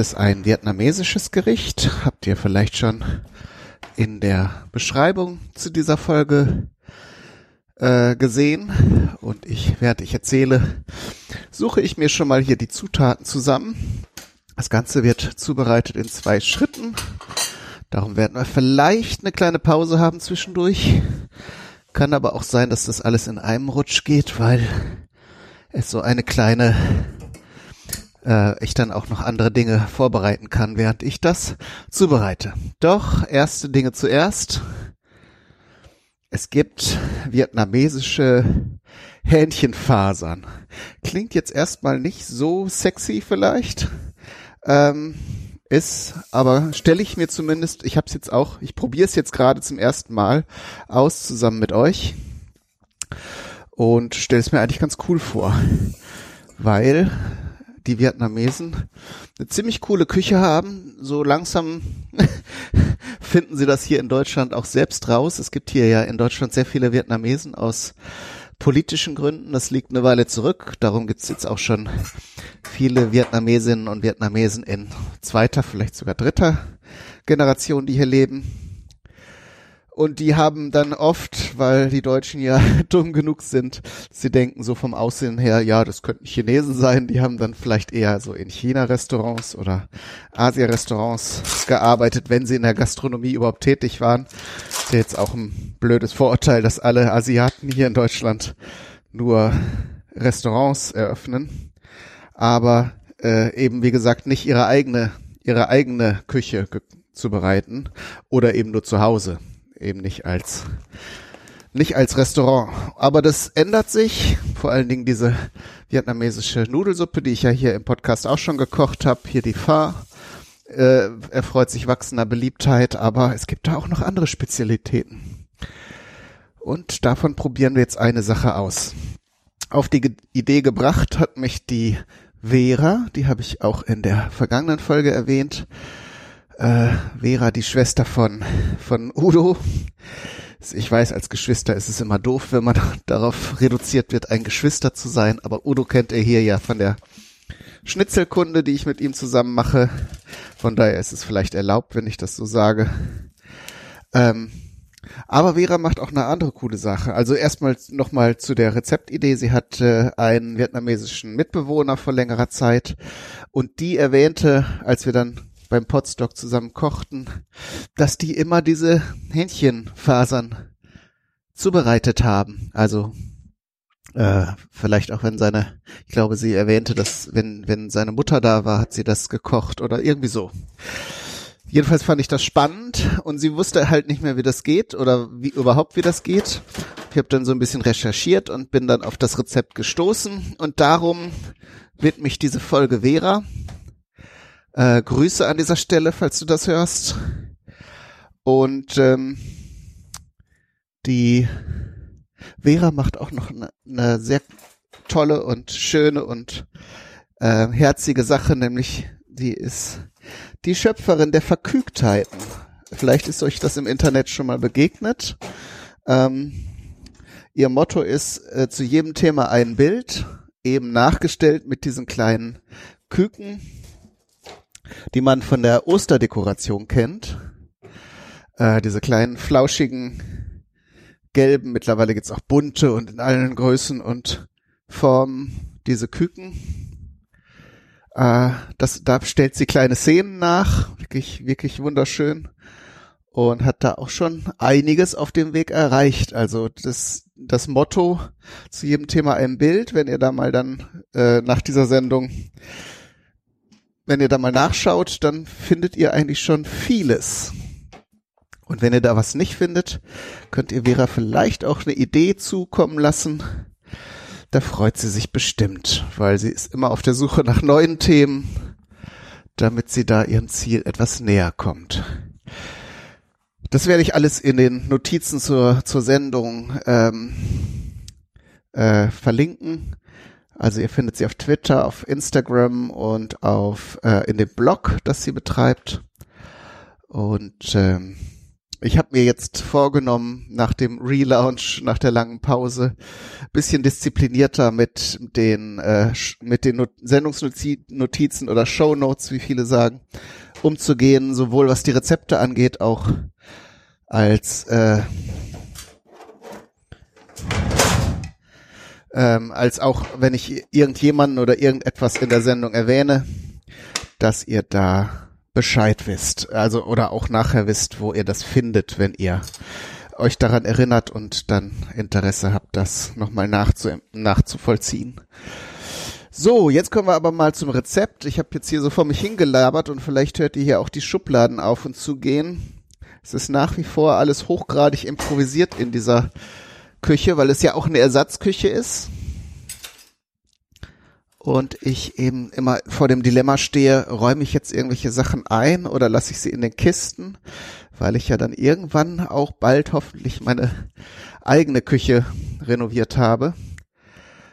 Es ein vietnamesisches Gericht. Habt ihr vielleicht schon in der Beschreibung zu dieser Folge äh, gesehen. Und ich, während ich erzähle, suche ich mir schon mal hier die Zutaten zusammen. Das Ganze wird zubereitet in zwei Schritten. Darum werden wir vielleicht eine kleine Pause haben zwischendurch. Kann aber auch sein, dass das alles in einem Rutsch geht, weil es so eine kleine, äh, ich dann auch noch andere Dinge vorbereiten kann, während ich das zubereite. Doch, erste Dinge zuerst. Es gibt vietnamesische Hähnchenfasern. Klingt jetzt erstmal nicht so sexy vielleicht. Ähm, ist, aber stelle ich mir zumindest, ich habe es jetzt auch, ich probiere es jetzt gerade zum ersten Mal aus zusammen mit euch und stelle es mir eigentlich ganz cool vor, weil die Vietnamesen eine ziemlich coole Küche haben. So langsam finden sie das hier in Deutschland auch selbst raus. Es gibt hier ja in Deutschland sehr viele Vietnamesen aus politischen Gründen. Das liegt eine Weile zurück. Darum gibt's jetzt auch schon viele Vietnamesinnen und Vietnamesen in zweiter, vielleicht sogar dritter Generation, die hier leben. Und die haben dann oft, weil die Deutschen ja dumm genug sind, sie denken so vom Aussehen her, ja, das könnten Chinesen sein, die haben dann vielleicht eher so in China-Restaurants oder Asia-Restaurants gearbeitet, wenn sie in der Gastronomie überhaupt tätig waren. Das ist jetzt auch ein blödes Vorurteil, dass alle Asiaten hier in Deutschland nur Restaurants eröffnen, aber äh, eben wie gesagt nicht ihre eigene ihre eigene Küche zubereiten oder eben nur zu Hause eben nicht als nicht als Restaurant. Aber das ändert sich. Vor allen Dingen diese vietnamesische Nudelsuppe, die ich ja hier im Podcast auch schon gekocht habe. Hier die Pho. Äh, erfreut sich wachsender Beliebtheit, aber es gibt da auch noch andere Spezialitäten. Und davon probieren wir jetzt eine Sache aus. Auf die Ge Idee gebracht hat mich die Vera, die habe ich auch in der vergangenen Folge erwähnt äh, Vera, die Schwester von, von Udo. Ich weiß, als Geschwister ist es immer doof, wenn man darauf reduziert wird, ein Geschwister zu sein, aber Udo kennt er hier ja von der Schnitzelkunde, die ich mit ihm zusammen mache. Von daher ist es vielleicht erlaubt, wenn ich das so sage. Ähm, aber Vera macht auch eine andere coole Sache. Also erstmal nochmal zu der Rezeptidee. Sie hatte einen vietnamesischen Mitbewohner vor längerer Zeit und die erwähnte, als wir dann beim Potstock zusammen kochten, dass die immer diese Hähnchenfasern zubereitet haben. Also äh, vielleicht auch wenn seine, ich glaube, sie erwähnte, dass wenn wenn seine Mutter da war, hat sie das gekocht oder irgendwie so. Jedenfalls fand ich das spannend und sie wusste halt nicht mehr, wie das geht oder wie überhaupt wie das geht. Ich habe dann so ein bisschen recherchiert und bin dann auf das Rezept gestoßen und darum wird mich diese Folge Vera. Äh, Grüße an dieser Stelle, falls du das hörst. Und ähm, die Vera macht auch noch eine, eine sehr tolle und schöne und äh, herzige Sache, nämlich die ist die Schöpferin der Verkügtheiten. Vielleicht ist euch das im Internet schon mal begegnet. Ähm, ihr Motto ist äh, zu jedem Thema ein Bild, eben nachgestellt mit diesen kleinen Küken, die man von der Osterdekoration kennt. Äh, diese kleinen flauschigen gelben, mittlerweile gibt's auch bunte und in allen Größen und Formen diese Küken. Äh, das, da stellt sie kleine Szenen nach, wirklich, wirklich wunderschön und hat da auch schon einiges auf dem Weg erreicht. Also das, das Motto zu jedem Thema ein Bild, wenn ihr da mal dann äh, nach dieser Sendung wenn ihr da mal nachschaut, dann findet ihr eigentlich schon vieles. Und wenn ihr da was nicht findet, könnt ihr Vera vielleicht auch eine Idee zukommen lassen. Da freut sie sich bestimmt, weil sie ist immer auf der Suche nach neuen Themen, damit sie da ihrem Ziel etwas näher kommt. Das werde ich alles in den Notizen zur, zur Sendung ähm, äh, verlinken. Also ihr findet sie auf Twitter, auf Instagram und auf äh, in dem Blog, das sie betreibt. Und ähm, ich habe mir jetzt vorgenommen, nach dem Relaunch, nach der langen Pause, bisschen disziplinierter mit den äh, mit den Not Sendungsnotizen oder Show Notes, wie viele sagen, umzugehen, sowohl was die Rezepte angeht, auch als äh, ähm, als auch wenn ich irgendjemanden oder irgendetwas in der Sendung erwähne, dass ihr da Bescheid wisst. Also oder auch nachher wisst, wo ihr das findet, wenn ihr euch daran erinnert und dann Interesse habt, das nochmal nachzu nachzuvollziehen. So, jetzt kommen wir aber mal zum Rezept. Ich habe jetzt hier so vor mich hingelabert und vielleicht hört ihr hier auch die Schubladen auf und zu gehen. Es ist nach wie vor alles hochgradig improvisiert in dieser Küche, weil es ja auch eine Ersatzküche ist und ich eben immer vor dem Dilemma stehe, räume ich jetzt irgendwelche Sachen ein oder lasse ich sie in den Kisten, weil ich ja dann irgendwann auch bald hoffentlich meine eigene Küche renoviert habe.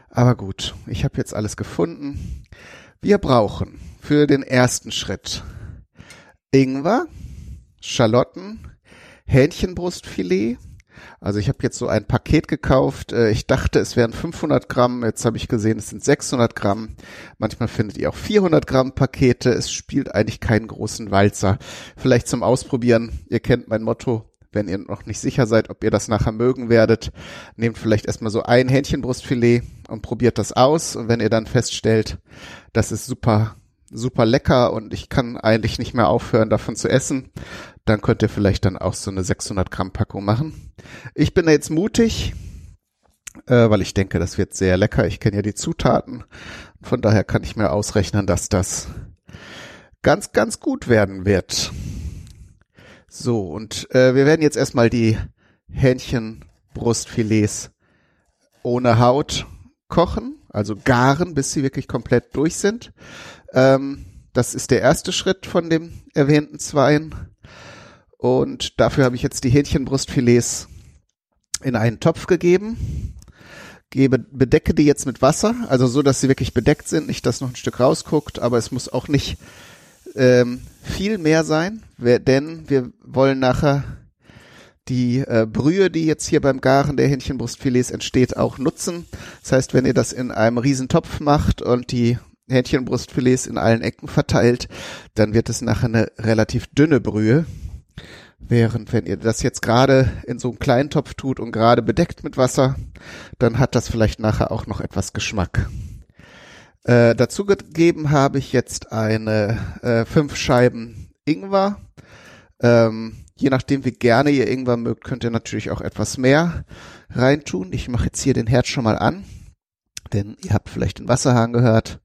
Aber gut, ich habe jetzt alles gefunden. Wir brauchen für den ersten Schritt Ingwer, Schalotten, Hähnchenbrustfilet, also ich habe jetzt so ein Paket gekauft. Äh, ich dachte, es wären 500 Gramm. Jetzt habe ich gesehen, es sind 600 Gramm. Manchmal findet ihr auch 400 Gramm Pakete. Es spielt eigentlich keinen großen Walzer. Vielleicht zum Ausprobieren. Ihr kennt mein Motto. Wenn ihr noch nicht sicher seid, ob ihr das nachher mögen werdet, nehmt vielleicht erstmal so ein Hähnchenbrustfilet und probiert das aus. Und wenn ihr dann feststellt, das ist super super lecker und ich kann eigentlich nicht mehr aufhören, davon zu essen, dann könnt ihr vielleicht dann auch so eine 600 Gramm Packung machen. Ich bin jetzt mutig, äh, weil ich denke, das wird sehr lecker. Ich kenne ja die Zutaten. Von daher kann ich mir ausrechnen, dass das ganz, ganz gut werden wird. So, und äh, wir werden jetzt erstmal die Hähnchenbrustfilets ohne Haut kochen, also garen, bis sie wirklich komplett durch sind. Ähm, das ist der erste Schritt von dem erwähnten Zweien. Und dafür habe ich jetzt die Hähnchenbrustfilets in einen Topf gegeben. Gebe, bedecke die jetzt mit Wasser, also so, dass sie wirklich bedeckt sind, nicht, dass noch ein Stück rausguckt, aber es muss auch nicht ähm, viel mehr sein, denn wir wollen nachher die äh, Brühe, die jetzt hier beim Garen der Hähnchenbrustfilets entsteht, auch nutzen. Das heißt, wenn ihr das in einem Riesentopf macht und die Hähnchenbrustfilets in allen Ecken verteilt, dann wird es nachher eine relativ dünne Brühe. Während wenn ihr das jetzt gerade in so einem kleinen Topf tut und gerade bedeckt mit Wasser, dann hat das vielleicht nachher auch noch etwas Geschmack. Äh, dazu gegeben habe ich jetzt eine äh, fünf Scheiben Ingwer. Ähm, je nachdem, wie gerne ihr Ingwer mögt, könnt ihr natürlich auch etwas mehr reintun. Ich mache jetzt hier den Herd schon mal an, denn ihr habt vielleicht den Wasserhahn gehört.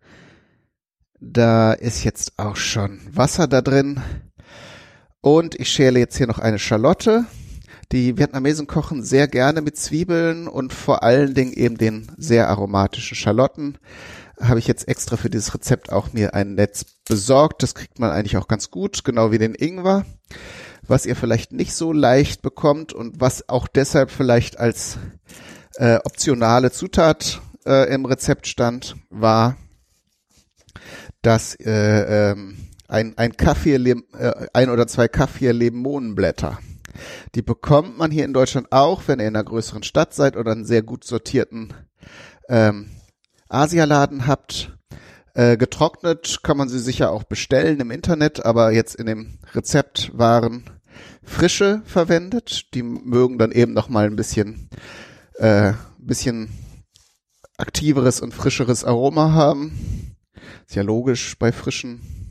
Da ist jetzt auch schon Wasser da drin. Und ich schäle jetzt hier noch eine Schalotte. Die Vietnamesen kochen sehr gerne mit Zwiebeln und vor allen Dingen eben den sehr aromatischen Schalotten. Habe ich jetzt extra für dieses Rezept auch mir ein Netz besorgt. Das kriegt man eigentlich auch ganz gut, genau wie den Ingwer. Was ihr vielleicht nicht so leicht bekommt und was auch deshalb vielleicht als äh, optionale Zutat äh, im Rezept stand, war, dass äh, ähm, ein, ein Kaffee, äh, ein oder zwei Kaffee-Limonenblätter. Die bekommt man hier in Deutschland auch, wenn ihr in einer größeren Stadt seid oder einen sehr gut sortierten ähm, Asialaden habt. Äh, getrocknet kann man sie sicher auch bestellen im Internet, aber jetzt in dem Rezept waren frische verwendet. Die mögen dann eben noch mal ein bisschen, äh, bisschen aktiveres und frischeres Aroma haben. Ist ja logisch bei frischen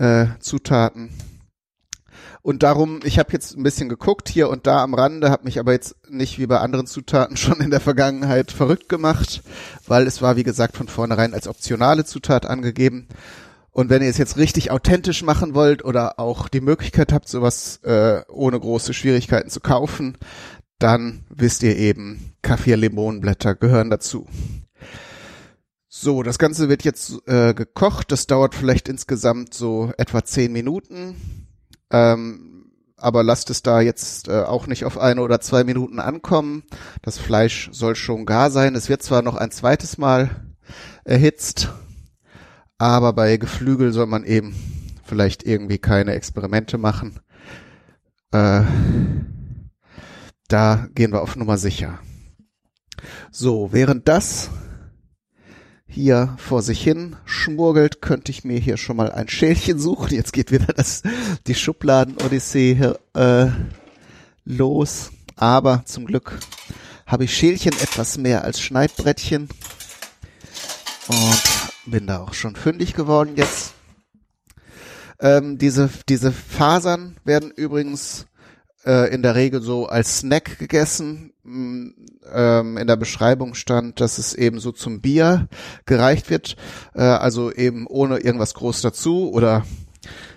äh, Zutaten. Und darum, ich habe jetzt ein bisschen geguckt hier und da am Rande, habe mich aber jetzt nicht wie bei anderen Zutaten schon in der Vergangenheit verrückt gemacht, weil es war, wie gesagt, von vornherein als optionale Zutat angegeben. Und wenn ihr es jetzt richtig authentisch machen wollt oder auch die Möglichkeit habt, sowas äh, ohne große Schwierigkeiten zu kaufen, dann wisst ihr eben, Kaffee-Limonenblätter gehören dazu. So, das Ganze wird jetzt äh, gekocht. Das dauert vielleicht insgesamt so etwa zehn Minuten. Ähm, aber lasst es da jetzt äh, auch nicht auf eine oder zwei Minuten ankommen. Das Fleisch soll schon gar sein. Es wird zwar noch ein zweites Mal erhitzt, aber bei Geflügel soll man eben vielleicht irgendwie keine Experimente machen. Äh, da gehen wir auf Nummer sicher. So, während das hier vor sich hin schmurgelt, könnte ich mir hier schon mal ein Schälchen suchen. Jetzt geht wieder das, die Schubladen-Odyssee äh, los. Aber zum Glück habe ich Schälchen etwas mehr als Schneidbrettchen und bin da auch schon fündig geworden jetzt. Ähm, diese, diese Fasern werden übrigens äh, in der Regel so als Snack gegessen. Mm, ähm, in der Beschreibung stand, dass es eben so zum Bier gereicht wird, äh, also eben ohne irgendwas groß dazu oder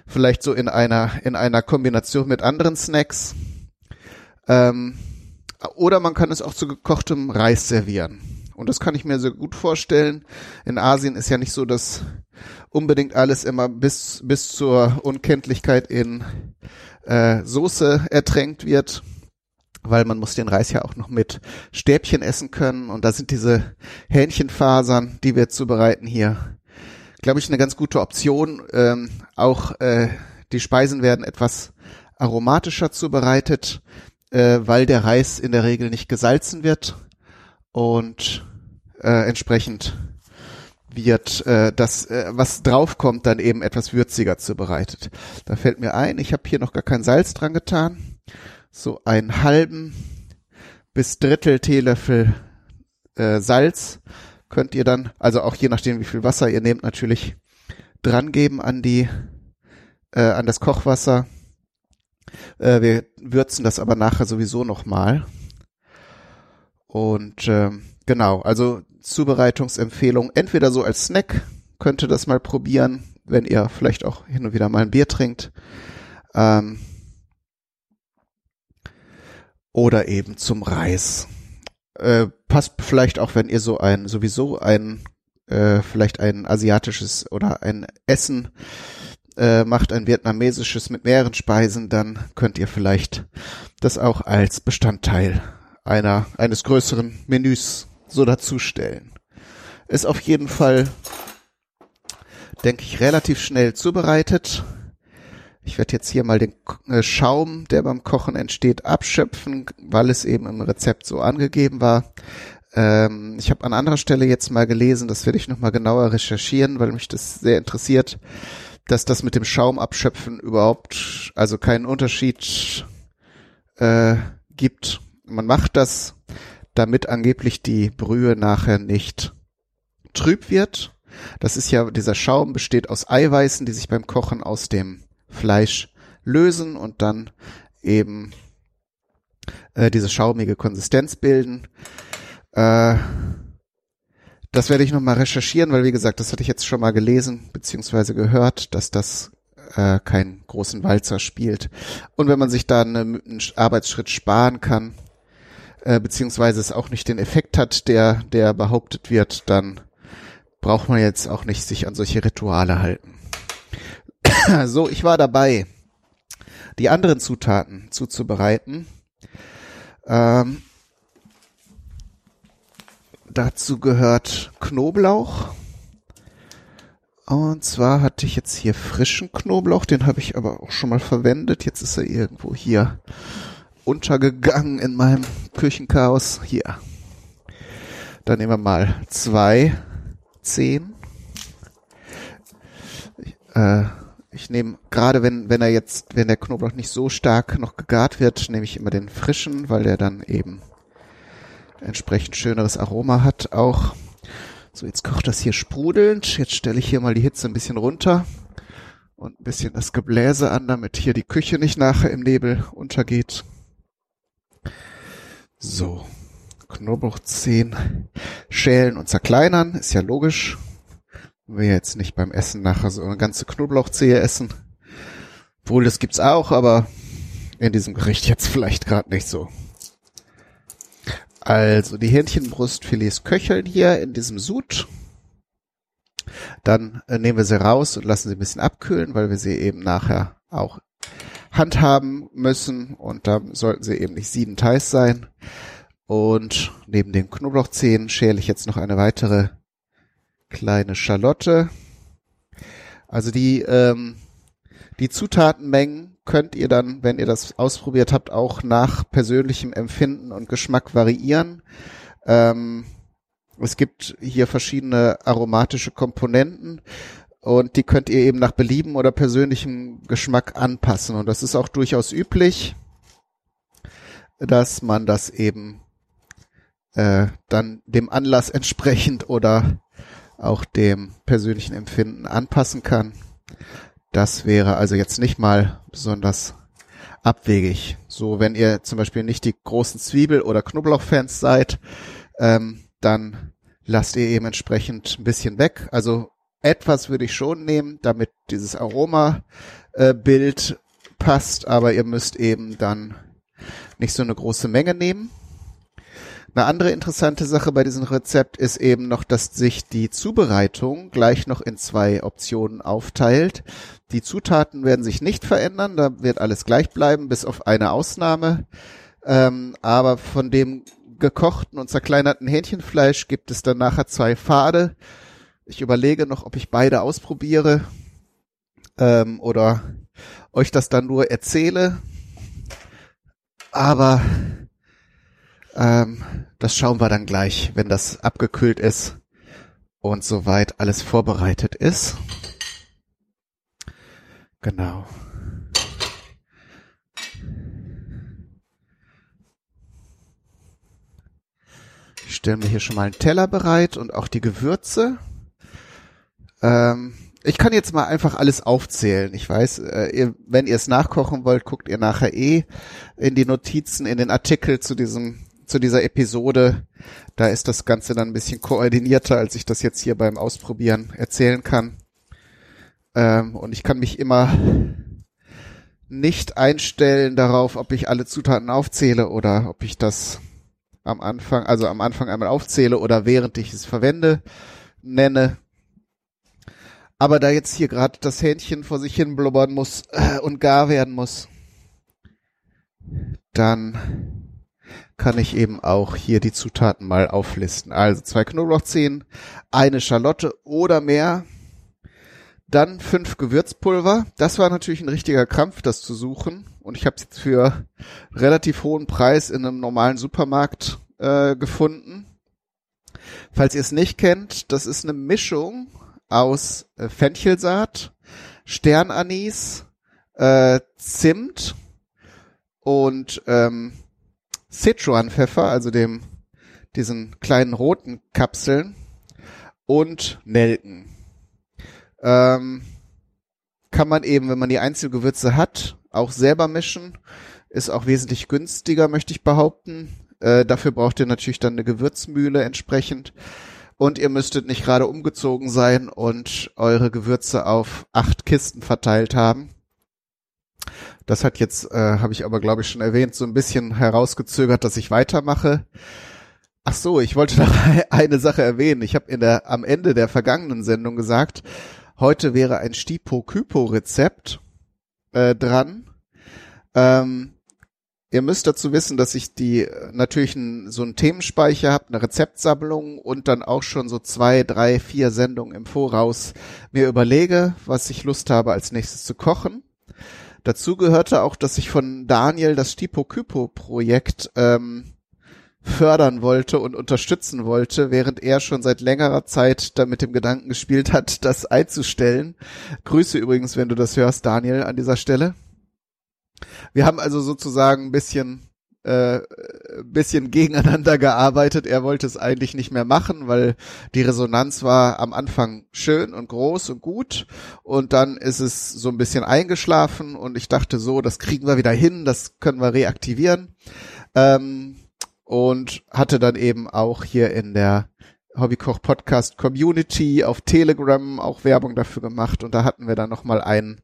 vielleicht so in einer in einer Kombination mit anderen Snacks. Ähm, oder man kann es auch zu gekochtem Reis servieren. Und das kann ich mir sehr gut vorstellen. In Asien ist ja nicht so, dass unbedingt alles immer bis, bis zur Unkenntlichkeit in äh, Soße ertränkt wird, weil man muss den Reis ja auch noch mit Stäbchen essen können. Und da sind diese Hähnchenfasern, die wir zubereiten hier, glaube ich, eine ganz gute Option. Ähm, auch äh, die Speisen werden etwas aromatischer zubereitet, äh, weil der Reis in der Regel nicht gesalzen wird und äh, entsprechend wird äh, das, äh, was draufkommt, dann eben etwas würziger zubereitet. Da fällt mir ein, ich habe hier noch gar kein Salz dran getan. So einen halben bis Drittel Teelöffel äh, Salz könnt ihr dann, also auch je nachdem, wie viel Wasser ihr nehmt, natürlich dran geben an die, äh, an das Kochwasser. Äh, wir würzen das aber nachher sowieso nochmal. Und äh, genau, also Zubereitungsempfehlung, entweder so als Snack, könnte das mal probieren, wenn ihr vielleicht auch hin und wieder mal ein Bier trinkt. Ähm, oder eben zum Reis. Äh, passt vielleicht auch, wenn ihr so ein, sowieso ein, äh, vielleicht ein asiatisches oder ein Essen äh, macht, ein vietnamesisches mit mehreren Speisen, dann könnt ihr vielleicht das auch als Bestandteil einer, eines größeren Menüs so dazustellen. Ist auf jeden Fall, denke ich, relativ schnell zubereitet. Ich werde jetzt hier mal den äh, Schaum, der beim Kochen entsteht, abschöpfen, weil es eben im Rezept so angegeben war. Ähm, ich habe an anderer Stelle jetzt mal gelesen, das werde ich nochmal genauer recherchieren, weil mich das sehr interessiert, dass das mit dem Schaum abschöpfen überhaupt, also keinen Unterschied äh, gibt man macht das, damit angeblich die Brühe nachher nicht trüb wird. Das ist ja, dieser Schaum besteht aus Eiweißen, die sich beim Kochen aus dem Fleisch lösen und dann eben äh, diese schaumige Konsistenz bilden. Äh, das werde ich nochmal recherchieren, weil wie gesagt, das hatte ich jetzt schon mal gelesen beziehungsweise gehört, dass das äh, keinen großen Walzer spielt. Und wenn man sich da eine, einen Arbeitsschritt sparen kann, äh, beziehungsweise es auch nicht den Effekt hat, der, der behauptet wird, dann braucht man jetzt auch nicht sich an solche Rituale halten. so, ich war dabei, die anderen Zutaten zuzubereiten. Ähm, dazu gehört Knoblauch. Und zwar hatte ich jetzt hier frischen Knoblauch, den habe ich aber auch schon mal verwendet. Jetzt ist er irgendwo hier untergegangen in meinem Küchenchaos. Hier. Dann nehmen wir mal zwei Zehen. Ich, äh, ich nehme, gerade wenn, wenn er jetzt, wenn der Knoblauch nicht so stark noch gegart wird, nehme ich immer den frischen, weil der dann eben entsprechend schöneres Aroma hat auch. So, jetzt kocht das hier sprudelnd. Jetzt stelle ich hier mal die Hitze ein bisschen runter und ein bisschen das Gebläse an, damit hier die Küche nicht nachher im Nebel untergeht. So, Knoblauchzehen schälen und zerkleinern, ist ja logisch. Wir jetzt nicht beim Essen nachher so eine ganze Knoblauchzehe essen. Wohl, das gibt's auch, aber in diesem Gericht jetzt vielleicht gerade nicht so. Also die Hähnchenbrustfilets köcheln hier in diesem Sud. Dann äh, nehmen wir sie raus und lassen sie ein bisschen abkühlen, weil wir sie eben nachher auch handhaben müssen und da sollten sie eben nicht sieben Teils sein. Und neben den Knoblauchzehen schäle ich jetzt noch eine weitere kleine Schalotte. Also die, ähm, die Zutatenmengen könnt ihr dann, wenn ihr das ausprobiert habt, auch nach persönlichem Empfinden und Geschmack variieren. Ähm, es gibt hier verschiedene aromatische Komponenten und die könnt ihr eben nach Belieben oder persönlichem Geschmack anpassen. Und das ist auch durchaus üblich, dass man das eben äh, dann dem Anlass entsprechend oder auch dem persönlichen Empfinden anpassen kann. Das wäre also jetzt nicht mal besonders abwegig. So, wenn ihr zum Beispiel nicht die großen Zwiebel- oder Knoblauchfans seid, ähm, dann lasst ihr eben entsprechend ein bisschen weg. Also etwas würde ich schon nehmen, damit dieses Aroma-Bild äh, passt, aber ihr müsst eben dann nicht so eine große Menge nehmen. Eine andere interessante Sache bei diesem Rezept ist eben noch, dass sich die Zubereitung gleich noch in zwei Optionen aufteilt. Die Zutaten werden sich nicht verändern, da wird alles gleich bleiben, bis auf eine Ausnahme. Ähm, aber von dem gekochten und zerkleinerten Hähnchenfleisch gibt es dann nachher zwei Pfade. Ich überlege noch, ob ich beide ausprobiere ähm, oder euch das dann nur erzähle. Aber ähm, das schauen wir dann gleich, wenn das abgekühlt ist und soweit alles vorbereitet ist. Genau. Ich stelle mir hier schon mal einen Teller bereit und auch die Gewürze. Ähm, ich kann jetzt mal einfach alles aufzählen. Ich weiß, äh, ihr, wenn ihr es nachkochen wollt, guckt ihr nachher eh in die Notizen, in den Artikel zu diesem zu dieser Episode. Da ist das Ganze dann ein bisschen koordinierter, als ich das jetzt hier beim Ausprobieren erzählen kann. Ähm, und ich kann mich immer nicht einstellen darauf, ob ich alle Zutaten aufzähle oder ob ich das am Anfang, also am Anfang einmal aufzähle oder während ich es verwende, nenne. Aber da jetzt hier gerade das Hähnchen vor sich hin blubbern muss äh, und gar werden muss, dann kann ich eben auch hier die Zutaten mal auflisten. Also zwei Knoblauchzehen, eine Schalotte oder mehr, dann fünf Gewürzpulver. Das war natürlich ein richtiger Krampf, das zu suchen. Und ich habe es jetzt für relativ hohen Preis in einem normalen Supermarkt äh, gefunden. Falls ihr es nicht kennt, das ist eine Mischung aus äh, Fenchelsaat, Sternanis, äh, Zimt und ähm, Sichuan-Pfeffer, also dem, diesen kleinen roten Kapseln und Nelken. Ähm, kann man eben, wenn man die Einzelgewürze hat, auch selber mischen. Ist auch wesentlich günstiger, möchte ich behaupten. Äh, dafür braucht ihr natürlich dann eine Gewürzmühle entsprechend. Und ihr müsstet nicht gerade umgezogen sein und eure Gewürze auf acht Kisten verteilt haben. Das hat jetzt, äh, habe ich aber glaube ich schon erwähnt, so ein bisschen herausgezögert, dass ich weitermache. Ach so, ich wollte noch eine Sache erwähnen. Ich habe in der am Ende der vergangenen Sendung gesagt, heute wäre ein Stipo-Kypo-Rezept äh, dran. Ähm, ihr müsst dazu wissen, dass ich die natürlich ein, so einen Themenspeicher habe, eine Rezeptsammlung und dann auch schon so zwei, drei, vier Sendungen im Voraus mir überlege, was ich Lust habe, als nächstes zu kochen. Dazu gehörte auch, dass ich von Daniel das Stipo-Kypo-Projekt ähm, fördern wollte und unterstützen wollte, während er schon seit längerer Zeit da mit dem Gedanken gespielt hat, das einzustellen. Grüße übrigens, wenn du das hörst, Daniel, an dieser Stelle. Wir haben also sozusagen ein bisschen äh, bisschen gegeneinander gearbeitet. Er wollte es eigentlich nicht mehr machen, weil die Resonanz war am Anfang schön und groß und gut. Und dann ist es so ein bisschen eingeschlafen und ich dachte so, das kriegen wir wieder hin, das können wir reaktivieren. Ähm, und hatte dann eben auch hier in der Hobbykoch Podcast Community auf Telegram auch Werbung dafür gemacht. Und da hatten wir dann noch mal einen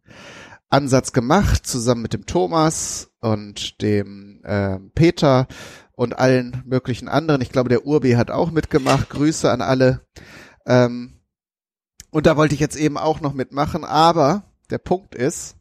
Ansatz gemacht zusammen mit dem Thomas und dem äh, Peter und allen möglichen anderen. Ich glaube, der Urbi hat auch mitgemacht. Grüße an alle. Ähm, und da wollte ich jetzt eben auch noch mitmachen, aber der Punkt ist,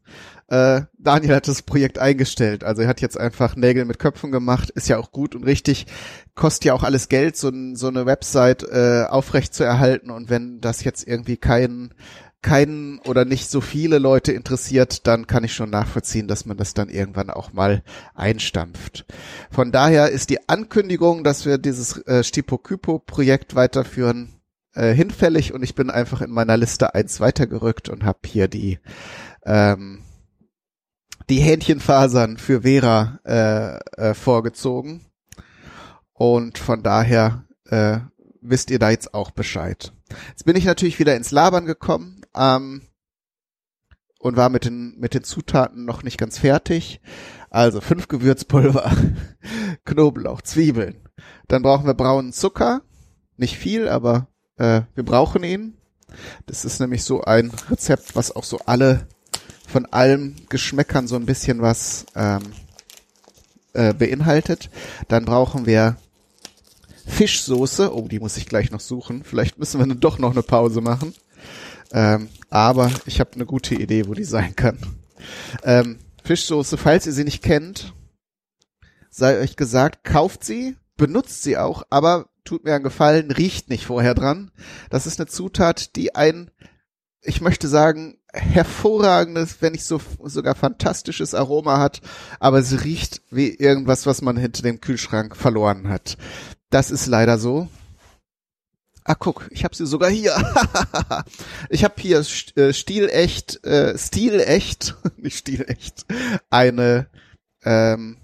äh, Daniel hat das Projekt eingestellt. Also er hat jetzt einfach Nägel mit Köpfen gemacht. Ist ja auch gut und richtig. Kostet ja auch alles Geld, so, so eine Website äh, aufrecht zu erhalten. Und wenn das jetzt irgendwie keinen keinen oder nicht so viele Leute interessiert, dann kann ich schon nachvollziehen, dass man das dann irgendwann auch mal einstampft. Von daher ist die Ankündigung, dass wir dieses äh, Stipo-Kypo-Projekt weiterführen, äh, hinfällig und ich bin einfach in meiner Liste eins weitergerückt und habe hier die ähm, die Hähnchenfasern für Vera äh, äh, vorgezogen. Und von daher äh, wisst ihr da jetzt auch Bescheid. Jetzt bin ich natürlich wieder ins Labern gekommen ähm, und war mit den, mit den Zutaten noch nicht ganz fertig. Also fünf Gewürzpulver, Knoblauch, Zwiebeln. Dann brauchen wir braunen Zucker. Nicht viel, aber äh, wir brauchen ihn. Das ist nämlich so ein Rezept, was auch so alle von allem Geschmäckern so ein bisschen was ähm, äh, beinhaltet. Dann brauchen wir Fischsoße. Oh, die muss ich gleich noch suchen. Vielleicht müssen wir dann doch noch eine Pause machen. Ähm, aber ich habe eine gute Idee, wo die sein kann. Ähm, Fischsoße, falls ihr sie nicht kennt, sei euch gesagt, kauft sie, benutzt sie auch, aber tut mir einen Gefallen, riecht nicht vorher dran. Das ist eine Zutat, die ein, ich möchte sagen, hervorragendes, wenn nicht so sogar fantastisches Aroma hat, aber sie riecht wie irgendwas, was man hinter dem Kühlschrank verloren hat. Das ist leider so. Ah, guck, ich habe sie sogar hier. ich habe hier äh, stilecht, äh, stilecht, nicht stilecht, eine ähm,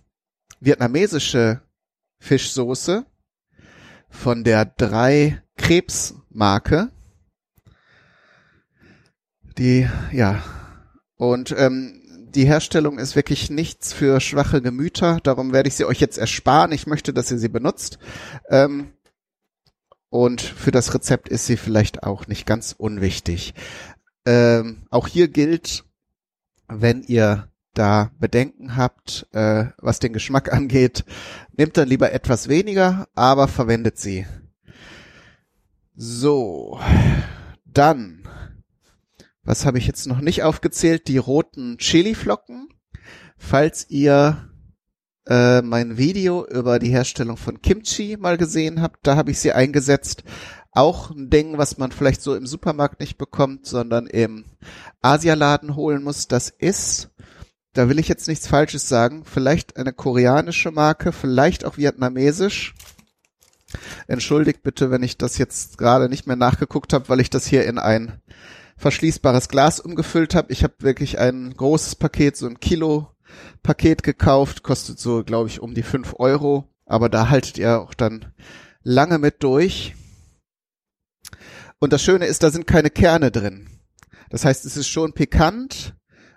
vietnamesische Fischsoße von der drei Krebs Marke. Die, ja, und ähm, die Herstellung ist wirklich nichts für schwache Gemüter. Darum werde ich sie euch jetzt ersparen. Ich möchte, dass ihr sie benutzt. Ähm, und für das Rezept ist sie vielleicht auch nicht ganz unwichtig. Ähm, auch hier gilt, wenn ihr da Bedenken habt, äh, was den Geschmack angeht, nehmt dann lieber etwas weniger, aber verwendet sie. So, dann was habe ich jetzt noch nicht aufgezählt? Die roten Chili-Flocken. Falls ihr äh, mein Video über die Herstellung von Kimchi mal gesehen habt, da habe ich sie eingesetzt. Auch ein Ding, was man vielleicht so im Supermarkt nicht bekommt, sondern im Asialaden holen muss. Das ist, da will ich jetzt nichts Falsches sagen, vielleicht eine koreanische Marke, vielleicht auch vietnamesisch. Entschuldigt bitte, wenn ich das jetzt gerade nicht mehr nachgeguckt habe, weil ich das hier in ein verschließbares Glas umgefüllt habe. Ich habe wirklich ein großes Paket, so ein Kilo Paket gekauft, kostet so, glaube ich, um die fünf Euro. Aber da haltet ihr auch dann lange mit durch. Und das Schöne ist, da sind keine Kerne drin. Das heißt, es ist schon pikant,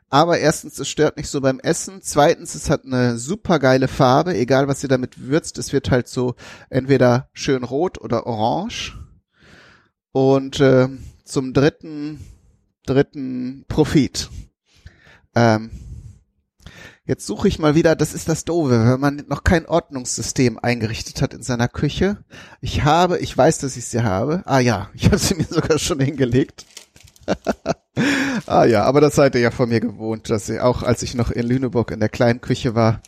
aber erstens, es stört nicht so beim Essen. Zweitens, es hat eine super geile Farbe, egal was ihr damit würzt. Es wird halt so entweder schön rot oder orange. Und äh, zum dritten, dritten Profit. Ähm, jetzt suche ich mal wieder, das ist das Doofe, wenn man noch kein Ordnungssystem eingerichtet hat in seiner Küche. Ich habe, ich weiß, dass ich sie habe. Ah ja, ich habe sie mir sogar schon hingelegt. ah ja, aber das seid ihr ja von mir gewohnt, dass ihr auch, als ich noch in Lüneburg in der kleinen Küche war,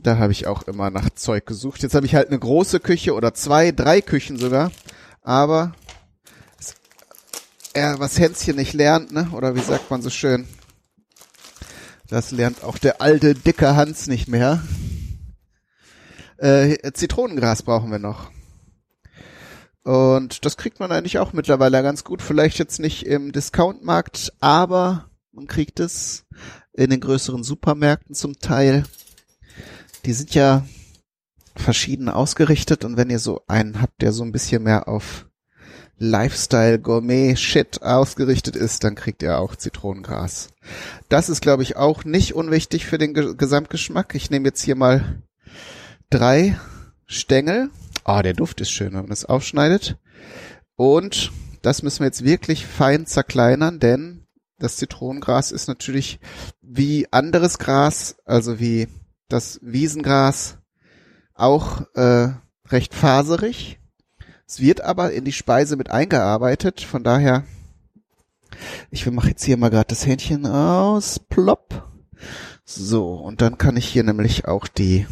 da habe ich auch immer nach Zeug gesucht. Jetzt habe ich halt eine große Küche oder zwei, drei Küchen sogar. Aber er was Hänschen nicht lernt, ne? Oder wie sagt man so schön? Das lernt auch der alte, dicke Hans nicht mehr. Äh, Zitronengras brauchen wir noch. Und das kriegt man eigentlich auch mittlerweile ganz gut. Vielleicht jetzt nicht im Discountmarkt, aber man kriegt es in den größeren Supermärkten zum Teil. Die sind ja verschieden ausgerichtet und wenn ihr so einen habt, der so ein bisschen mehr auf Lifestyle Gourmet Shit ausgerichtet ist, dann kriegt ihr auch Zitronengras. Das ist, glaube ich, auch nicht unwichtig für den Ge Gesamtgeschmack. Ich nehme jetzt hier mal drei Stängel. Ah, oh, der Duft ist schön, wenn man das aufschneidet. Und das müssen wir jetzt wirklich fein zerkleinern, denn das Zitronengras ist natürlich wie anderes Gras, also wie das Wiesengras, auch äh, recht faserig. Es wird aber in die Speise mit eingearbeitet, von daher, ich mache jetzt hier mal gerade das Hähnchen aus, plopp. So, und dann kann ich hier nämlich auch die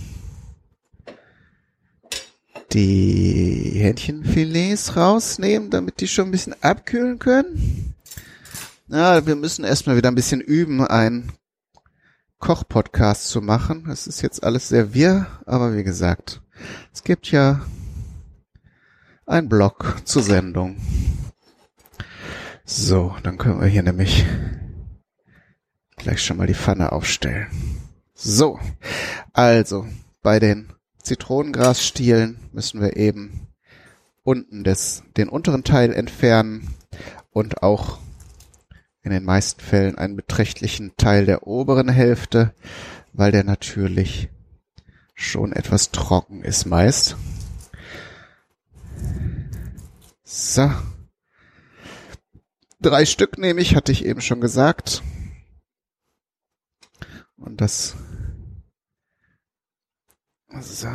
die Hähnchenfilets rausnehmen, damit die schon ein bisschen abkühlen können. Ja, wir müssen erstmal wieder ein bisschen üben, einen Koch-Podcast zu machen. Es ist jetzt alles sehr wirr, aber wie gesagt, es gibt ja ein Blog zur Sendung. So, dann können wir hier nämlich gleich schon mal die Pfanne aufstellen. So, also bei den Zitronengrasstielen müssen wir eben unten des, den unteren Teil entfernen und auch in den meisten Fällen einen beträchtlichen Teil der oberen Hälfte, weil der natürlich schon etwas trocken ist meist. So. Drei Stück nehme ich, hatte ich eben schon gesagt. Und das. So.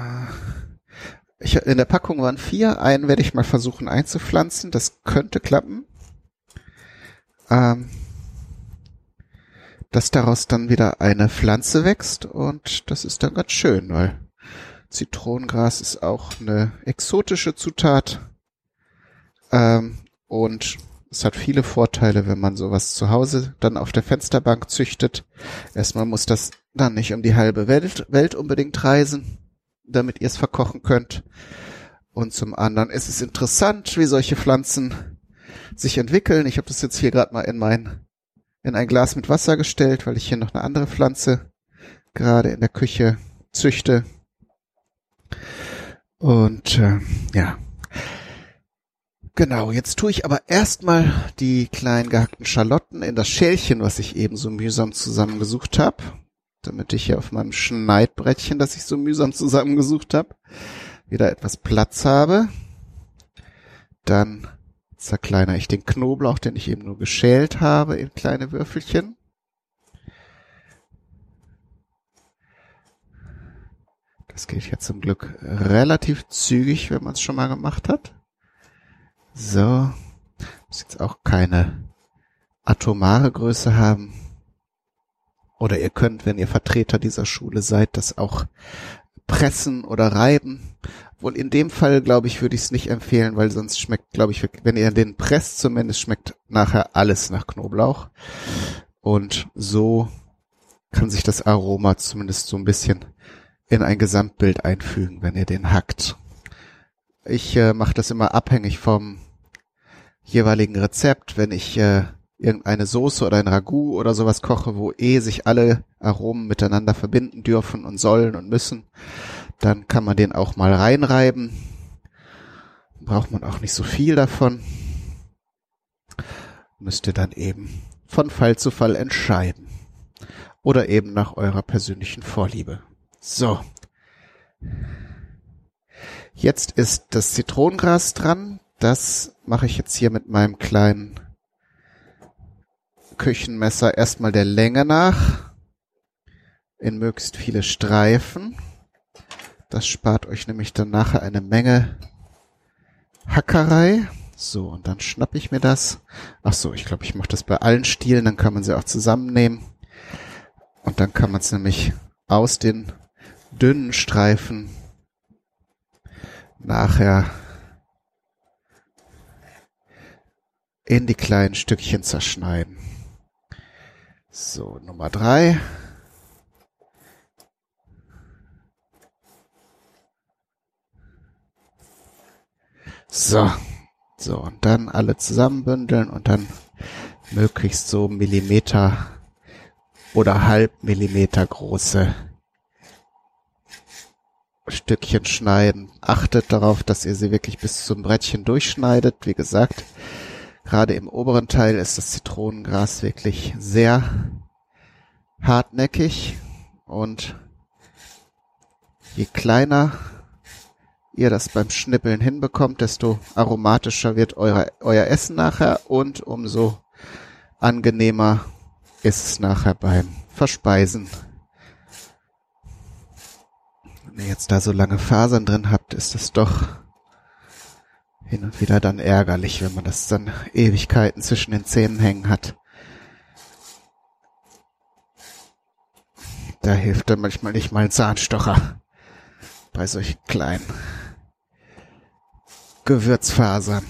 Ich, in der Packung waren vier. Einen werde ich mal versuchen einzupflanzen. Das könnte klappen. Ähm, dass daraus dann wieder eine Pflanze wächst und das ist dann ganz schön, weil Zitronengras ist auch eine exotische Zutat ähm, und es hat viele Vorteile, wenn man sowas zu Hause dann auf der Fensterbank züchtet. Erstmal muss das dann nicht um die halbe Welt, Welt unbedingt reisen, damit ihr es verkochen könnt. Und zum anderen ist es interessant, wie solche Pflanzen sich entwickeln. Ich habe das jetzt hier gerade mal in mein in ein Glas mit Wasser gestellt, weil ich hier noch eine andere Pflanze gerade in der Küche züchte. Und äh, ja, Genau, jetzt tue ich aber erstmal die kleinen gehackten Schalotten in das Schälchen, was ich eben so mühsam zusammengesucht habe, damit ich hier auf meinem Schneidbrettchen, das ich so mühsam zusammengesucht habe, wieder etwas Platz habe. Dann zerkleinere ich den Knoblauch, den ich eben nur geschält habe, in kleine Würfelchen. Das geht jetzt zum Glück relativ zügig, wenn man es schon mal gemacht hat. So. Muss jetzt auch keine atomare Größe haben. Oder ihr könnt, wenn ihr Vertreter dieser Schule seid, das auch pressen oder reiben. Wohl in dem Fall, glaube ich, würde ich es nicht empfehlen, weil sonst schmeckt, glaube ich, wenn ihr den presst zumindest, schmeckt nachher alles nach Knoblauch. Und so kann sich das Aroma zumindest so ein bisschen in ein Gesamtbild einfügen, wenn ihr den hackt. Ich äh, mache das immer abhängig vom jeweiligen Rezept, wenn ich äh, irgendeine Soße oder ein Ragout oder sowas koche, wo eh sich alle Aromen miteinander verbinden dürfen und sollen und müssen, dann kann man den auch mal reinreiben. Braucht man auch nicht so viel davon. Müsst ihr dann eben von Fall zu Fall entscheiden. Oder eben nach eurer persönlichen Vorliebe. So. Jetzt ist das Zitronengras dran. Das mache ich jetzt hier mit meinem kleinen Küchenmesser erstmal der Länge nach in möglichst viele Streifen. Das spart euch nämlich dann nachher eine Menge Hackerei. So, und dann schnapp ich mir das. Ach so, ich glaube, ich mache das bei allen Stielen, dann kann man sie auch zusammennehmen. Und dann kann man es nämlich aus den dünnen Streifen nachher in die kleinen Stückchen zerschneiden. So, Nummer drei. So, so, und dann alle zusammenbündeln und dann möglichst so Millimeter oder halb Millimeter große Stückchen schneiden. Achtet darauf, dass ihr sie wirklich bis zum Brettchen durchschneidet. Wie gesagt, Gerade im oberen Teil ist das Zitronengras wirklich sehr hartnäckig und je kleiner ihr das beim Schnippeln hinbekommt, desto aromatischer wird eure, euer Essen nachher und umso angenehmer ist es nachher beim Verspeisen. Wenn ihr jetzt da so lange Fasern drin habt, ist es doch hin und wieder dann ärgerlich, wenn man das dann Ewigkeiten zwischen den Zähnen hängen hat. Da hilft dann manchmal nicht mal ein Zahnstocher bei solchen kleinen Gewürzfasern.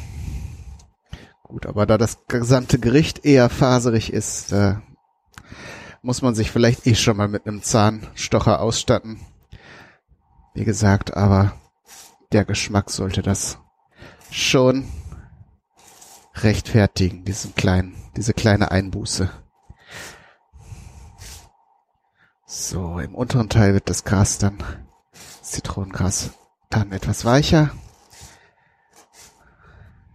Gut, aber da das gesamte Gericht eher faserig ist, muss man sich vielleicht eh schon mal mit einem Zahnstocher ausstatten. Wie gesagt, aber der Geschmack sollte das schon rechtfertigen, diesen kleinen, diese kleine Einbuße. So, im unteren Teil wird das Gras dann, Zitronengras, dann etwas weicher.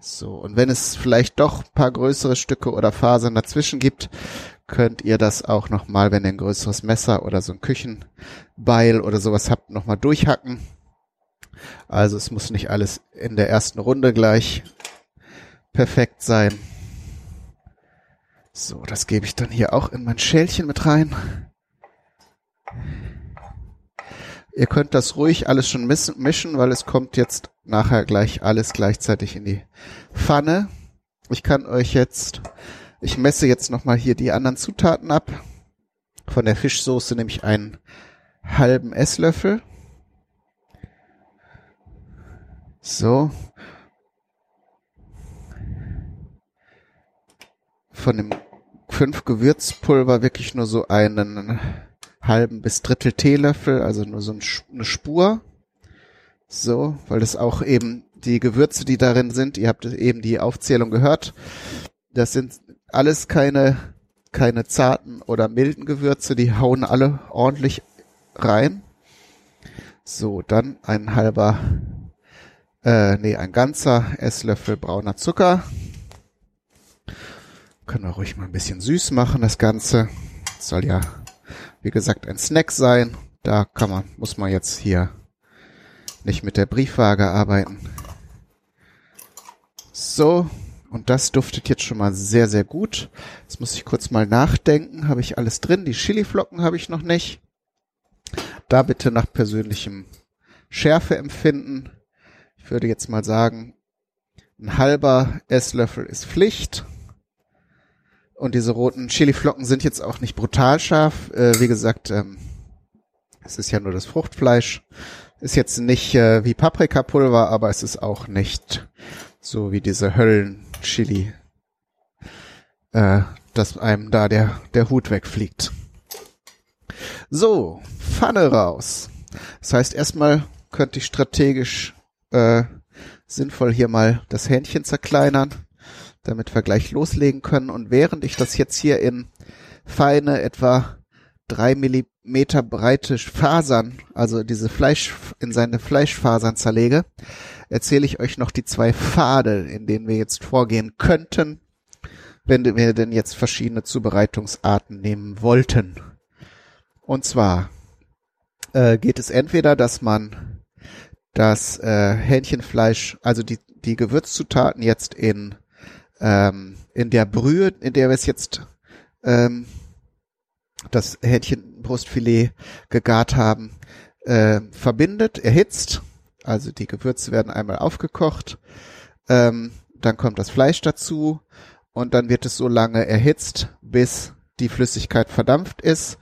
So, und wenn es vielleicht doch ein paar größere Stücke oder Fasern dazwischen gibt, könnt ihr das auch nochmal, wenn ihr ein größeres Messer oder so ein Küchenbeil oder sowas habt, nochmal durchhacken. Also es muss nicht alles in der ersten Runde gleich perfekt sein. So, das gebe ich dann hier auch in mein Schälchen mit rein. Ihr könnt das ruhig alles schon mischen, weil es kommt jetzt nachher gleich alles gleichzeitig in die Pfanne. Ich kann euch jetzt, ich messe jetzt nochmal hier die anderen Zutaten ab. Von der Fischsoße nehme ich einen halben Esslöffel. So. Von dem fünf Gewürzpulver wirklich nur so einen halben bis Drittel Teelöffel, also nur so eine Spur. So, weil das auch eben die Gewürze, die darin sind, ihr habt eben die Aufzählung gehört. Das sind alles keine, keine zarten oder milden Gewürze, die hauen alle ordentlich rein. So, dann ein halber, äh, nee, ein ganzer Esslöffel brauner Zucker. Können wir ruhig mal ein bisschen süß machen, das Ganze. soll ja wie gesagt, ein Snack sein. Da kann man, muss man jetzt hier nicht mit der Briefwaage arbeiten. So, und das duftet jetzt schon mal sehr, sehr gut. Jetzt muss ich kurz mal nachdenken. Habe ich alles drin? Die Chiliflocken habe ich noch nicht. Da bitte nach persönlichem Schärfeempfinden. Ich würde jetzt mal sagen, ein halber Esslöffel ist Pflicht. Und diese roten Chiliflocken sind jetzt auch nicht brutal scharf. Äh, wie gesagt, ähm, es ist ja nur das Fruchtfleisch. Ist jetzt nicht äh, wie Paprikapulver, aber es ist auch nicht so wie diese Höllen-Chili, äh, dass einem da der, der Hut wegfliegt. So, Pfanne raus. Das heißt, erstmal könnte ich strategisch äh, sinnvoll hier mal das Hähnchen zerkleinern damit wir gleich loslegen können. Und während ich das jetzt hier in feine, etwa drei Millimeter breite Fasern, also diese Fleisch, in seine Fleischfasern zerlege, erzähle ich euch noch die zwei Pfade, in denen wir jetzt vorgehen könnten, wenn wir denn jetzt verschiedene Zubereitungsarten nehmen wollten. Und zwar äh, geht es entweder, dass man das äh, Hähnchenfleisch, also die, die Gewürzzutaten jetzt in ähm, in der Brühe, in der wir es jetzt ähm, das Hähnchenbrustfilet gegart haben, äh, verbindet, erhitzt. Also die Gewürze werden einmal aufgekocht, ähm, dann kommt das Fleisch dazu und dann wird es so lange erhitzt, bis die Flüssigkeit verdampft ist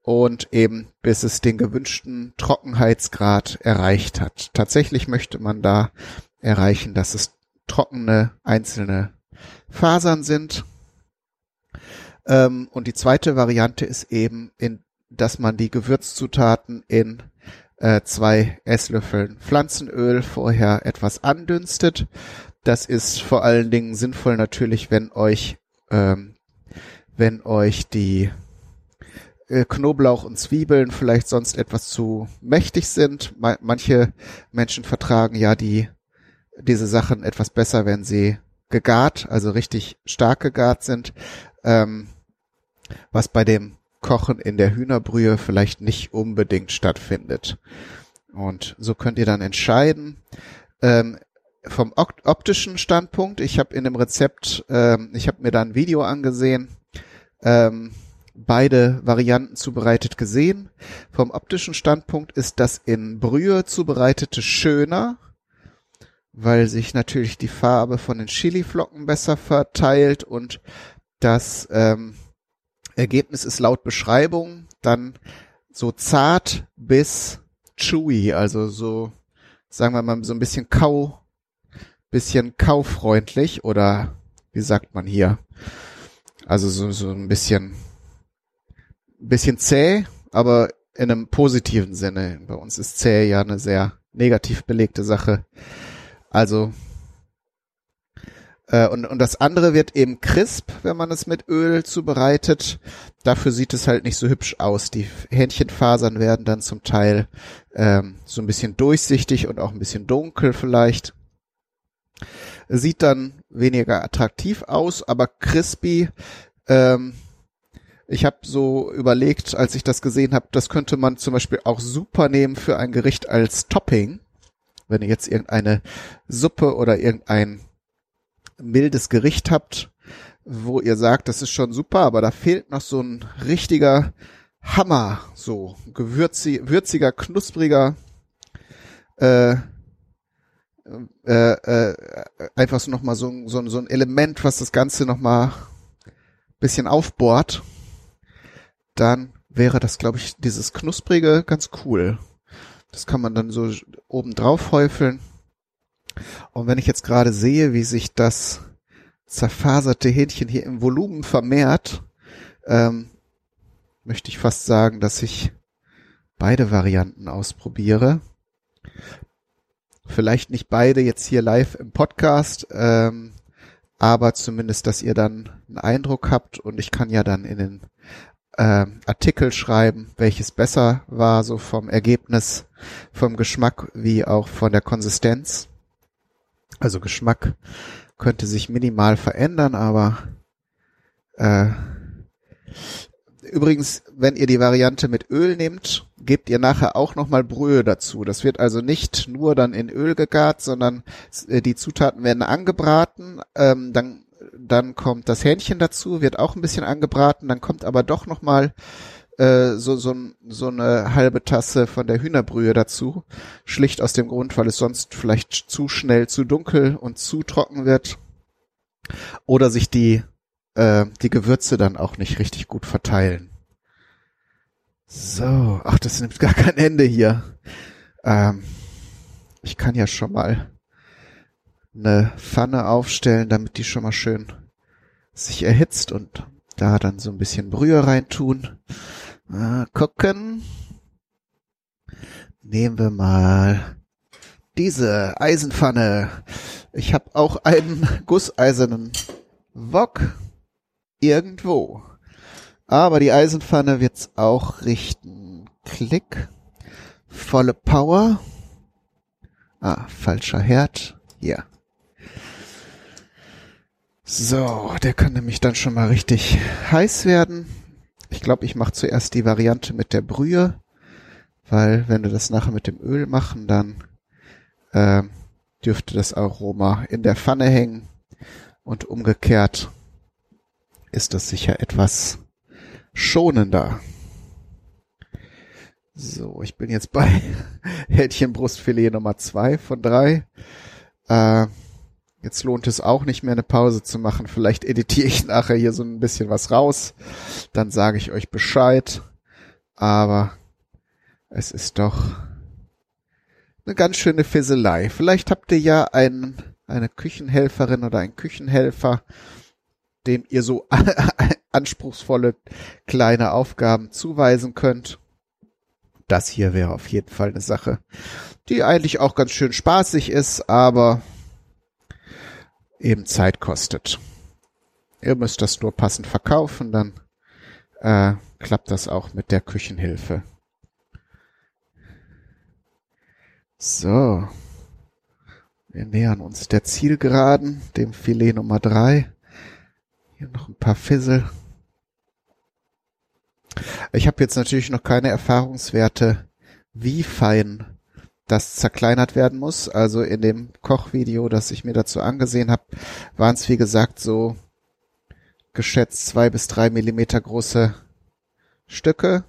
und eben bis es den gewünschten Trockenheitsgrad erreicht hat. Tatsächlich möchte man da erreichen, dass es trockene einzelne Fasern sind. Ähm, und die zweite Variante ist eben, in, dass man die Gewürzzutaten in äh, zwei Esslöffeln Pflanzenöl vorher etwas andünstet. Das ist vor allen Dingen sinnvoll natürlich, wenn euch, ähm, wenn euch die äh, Knoblauch und Zwiebeln vielleicht sonst etwas zu mächtig sind. manche Menschen vertragen ja die diese Sachen etwas besser, wenn sie gegart, also richtig stark gegart sind, ähm, was bei dem Kochen in der Hühnerbrühe vielleicht nicht unbedingt stattfindet. Und so könnt ihr dann entscheiden. Ähm, vom optischen Standpunkt, ich habe in dem Rezept, ähm, ich habe mir da ein Video angesehen, ähm, beide Varianten zubereitet gesehen. Vom optischen Standpunkt ist das in Brühe zubereitete schöner, weil sich natürlich die Farbe von den Chiliflocken besser verteilt und das ähm, Ergebnis ist laut Beschreibung dann so zart bis chewy, also so, sagen wir mal, so ein bisschen kau, bisschen kaufreundlich oder wie sagt man hier? Also so, so ein bisschen, bisschen zäh, aber in einem positiven Sinne. Bei uns ist zäh ja eine sehr negativ belegte Sache. Also äh, und, und das andere wird eben crisp, wenn man es mit Öl zubereitet. Dafür sieht es halt nicht so hübsch aus. Die Hähnchenfasern werden dann zum Teil ähm, so ein bisschen durchsichtig und auch ein bisschen dunkel vielleicht. Sieht dann weniger attraktiv aus, aber crispy. Ähm, ich habe so überlegt, als ich das gesehen habe, das könnte man zum Beispiel auch super nehmen für ein Gericht als Topping. Wenn ihr jetzt irgendeine Suppe oder irgendein mildes Gericht habt, wo ihr sagt, das ist schon super, aber da fehlt noch so ein richtiger Hammer, so gewürzig, würziger, knuspriger, äh, äh, äh, einfach so nochmal so, so, so ein Element, was das Ganze nochmal bisschen aufbohrt, dann wäre das, glaube ich, dieses Knusprige ganz cool. Das kann man dann so oben drauf häufeln und wenn ich jetzt gerade sehe, wie sich das zerfaserte Hähnchen hier im Volumen vermehrt, ähm, möchte ich fast sagen, dass ich beide Varianten ausprobiere. Vielleicht nicht beide jetzt hier live im Podcast, ähm, aber zumindest, dass ihr dann einen Eindruck habt und ich kann ja dann in den äh, Artikel schreiben, welches besser war, so vom Ergebnis, vom Geschmack wie auch von der Konsistenz. Also Geschmack könnte sich minimal verändern, aber äh, übrigens, wenn ihr die Variante mit Öl nehmt, gebt ihr nachher auch nochmal Brühe dazu. Das wird also nicht nur dann in Öl gegart, sondern äh, die Zutaten werden angebraten, ähm, dann dann kommt das Hähnchen dazu, wird auch ein bisschen angebraten, dann kommt aber doch nochmal äh, so, so, so eine halbe Tasse von der Hühnerbrühe dazu. Schlicht aus dem Grund, weil es sonst vielleicht zu schnell zu dunkel und zu trocken wird. Oder sich die, äh, die Gewürze dann auch nicht richtig gut verteilen. So, ach, das nimmt gar kein Ende hier. Ähm, ich kann ja schon mal eine Pfanne aufstellen, damit die schon mal schön sich erhitzt und da dann so ein bisschen Brühe reintun. Mal gucken. Nehmen wir mal diese Eisenpfanne. Ich habe auch einen gusseisernen Wok irgendwo. Aber die Eisenpfanne wird's auch richten. Klick. Volle Power. Ah, falscher Herd. Hier. So, der kann nämlich dann schon mal richtig heiß werden. Ich glaube, ich mache zuerst die Variante mit der Brühe, weil wenn wir das nachher mit dem Öl machen, dann äh, dürfte das Aroma in der Pfanne hängen und umgekehrt ist das sicher etwas schonender. So, ich bin jetzt bei Hähnchenbrustfilet Nummer zwei von drei. Äh, Jetzt lohnt es auch nicht mehr eine Pause zu machen. Vielleicht editiere ich nachher hier so ein bisschen was raus. Dann sage ich euch Bescheid. Aber es ist doch eine ganz schöne Fisselei. Vielleicht habt ihr ja einen, eine Küchenhelferin oder einen Küchenhelfer, dem ihr so anspruchsvolle kleine Aufgaben zuweisen könnt. Das hier wäre auf jeden Fall eine Sache, die eigentlich auch ganz schön spaßig ist, aber eben Zeit kostet. Ihr müsst das nur passend verkaufen, dann äh, klappt das auch mit der Küchenhilfe. So. Wir nähern uns der Zielgeraden, dem Filet Nummer drei. Hier noch ein paar Fissel. Ich habe jetzt natürlich noch keine Erfahrungswerte, wie fein das zerkleinert werden muss. Also in dem Kochvideo, das ich mir dazu angesehen habe, waren es wie gesagt so geschätzt zwei bis drei Millimeter große Stücke.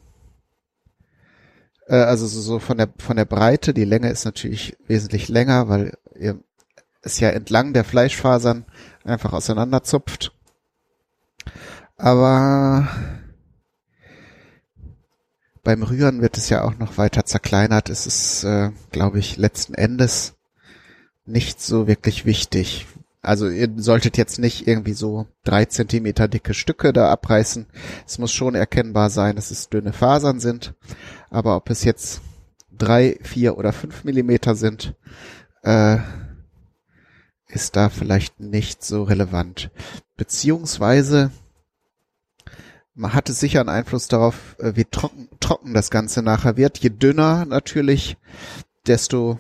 Äh, also so, so von der von der Breite. Die Länge ist natürlich wesentlich länger, weil ihr es ja entlang der Fleischfasern einfach auseinanderzupft. Aber beim Rühren wird es ja auch noch weiter zerkleinert. Es ist, äh, glaube ich, letzten Endes nicht so wirklich wichtig. also ihr solltet jetzt nicht irgendwie so drei Zentimeter dicke Stücke da abreißen. Es muss schon erkennbar sein, dass es dünne Fasern sind. Aber ob es jetzt drei, vier oder fünf Millimeter sind, äh, ist da vielleicht nicht so relevant. Beziehungsweise hatte sicher einen Einfluss darauf, äh, wie trocken, trocken das Ganze nachher wird. Je dünner natürlich, desto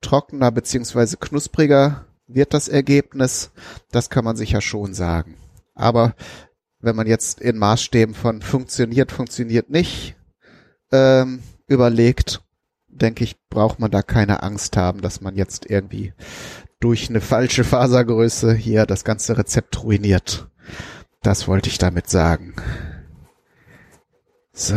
trockener beziehungsweise knuspriger wird das Ergebnis. Das kann man sicher schon sagen. Aber wenn man jetzt in Maßstäben von funktioniert, funktioniert nicht ähm, überlegt, denke ich, braucht man da keine Angst haben, dass man jetzt irgendwie durch eine falsche Fasergröße hier das ganze Rezept ruiniert. Das wollte ich damit sagen. So.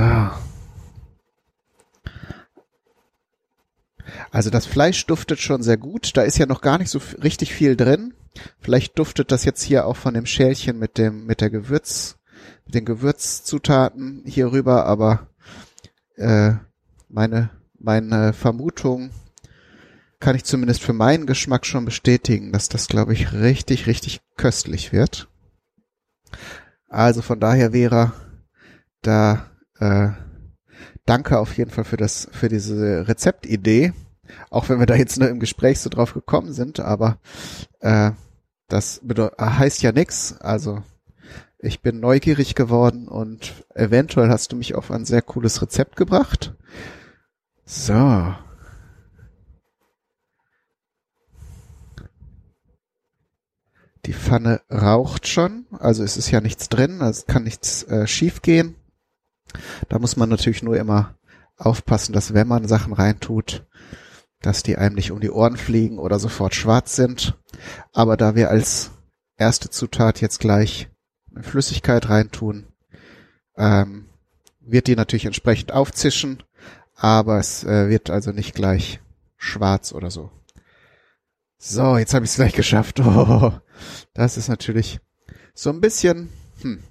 Also das Fleisch duftet schon sehr gut. Da ist ja noch gar nicht so richtig viel drin. Vielleicht duftet das jetzt hier auch von dem Schälchen mit dem mit der Gewürz, mit den Gewürzzutaten hier rüber. Aber äh, meine meine Vermutung kann ich zumindest für meinen Geschmack schon bestätigen, dass das glaube ich richtig richtig köstlich wird. Also von daher wäre da äh, danke auf jeden Fall für das für diese Rezeptidee. Auch wenn wir da jetzt nur im Gespräch so drauf gekommen sind, aber äh, das heißt ja nix. Also ich bin neugierig geworden und eventuell hast du mich auf ein sehr cooles Rezept gebracht. So. Die Pfanne raucht schon, also es ist ja nichts drin, also es kann nichts äh, schief gehen. Da muss man natürlich nur immer aufpassen, dass wenn man Sachen reintut, dass die einem nicht um die Ohren fliegen oder sofort schwarz sind. Aber da wir als erste Zutat jetzt gleich eine Flüssigkeit reintun, ähm, wird die natürlich entsprechend aufzischen, aber es äh, wird also nicht gleich schwarz oder so. So, jetzt habe ich es gleich geschafft. Oh, das ist natürlich so ein bisschen, hm.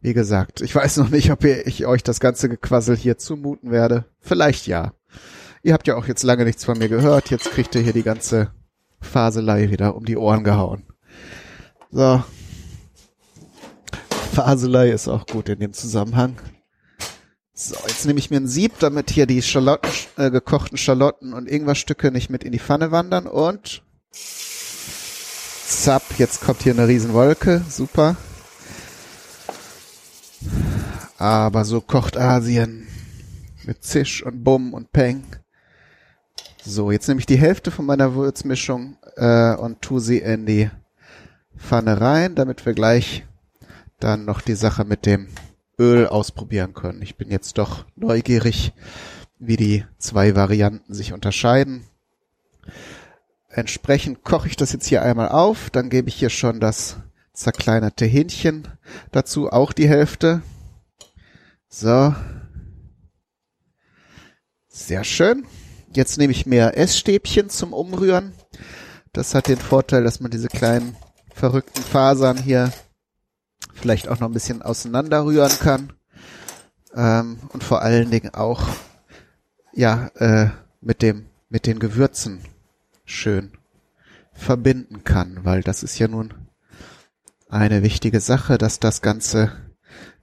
Wie gesagt, ich weiß noch nicht, ob ich euch das ganze Gequassel hier zumuten werde. Vielleicht ja. Ihr habt ja auch jetzt lange nichts von mir gehört. Jetzt kriegt ihr hier die ganze Faselei wieder um die Ohren gehauen. So. Faselei ist auch gut in dem Zusammenhang. So, jetzt nehme ich mir ein Sieb, damit hier die Schalotten, äh, gekochten Schalotten und Ingwerstücke nicht mit in die Pfanne wandern und zapp, jetzt kommt hier eine Riesenwolke. Super. Aber so kocht Asien. Mit Zisch und Bumm und Peng. So, jetzt nehme ich die Hälfte von meiner Würzmischung äh, und tu sie in die Pfanne rein, damit wir gleich dann noch die Sache mit dem Öl ausprobieren können. Ich bin jetzt doch neugierig, wie die zwei Varianten sich unterscheiden. Entsprechend koche ich das jetzt hier einmal auf, dann gebe ich hier schon das zerkleinerte Hähnchen dazu, auch die Hälfte. So. Sehr schön. Jetzt nehme ich mehr Essstäbchen zum Umrühren. Das hat den Vorteil, dass man diese kleinen verrückten Fasern hier vielleicht auch noch ein bisschen auseinanderrühren kann. Ähm, und vor allen Dingen auch ja äh, mit dem mit den Gewürzen schön verbinden kann, weil das ist ja nun eine wichtige Sache, dass das Ganze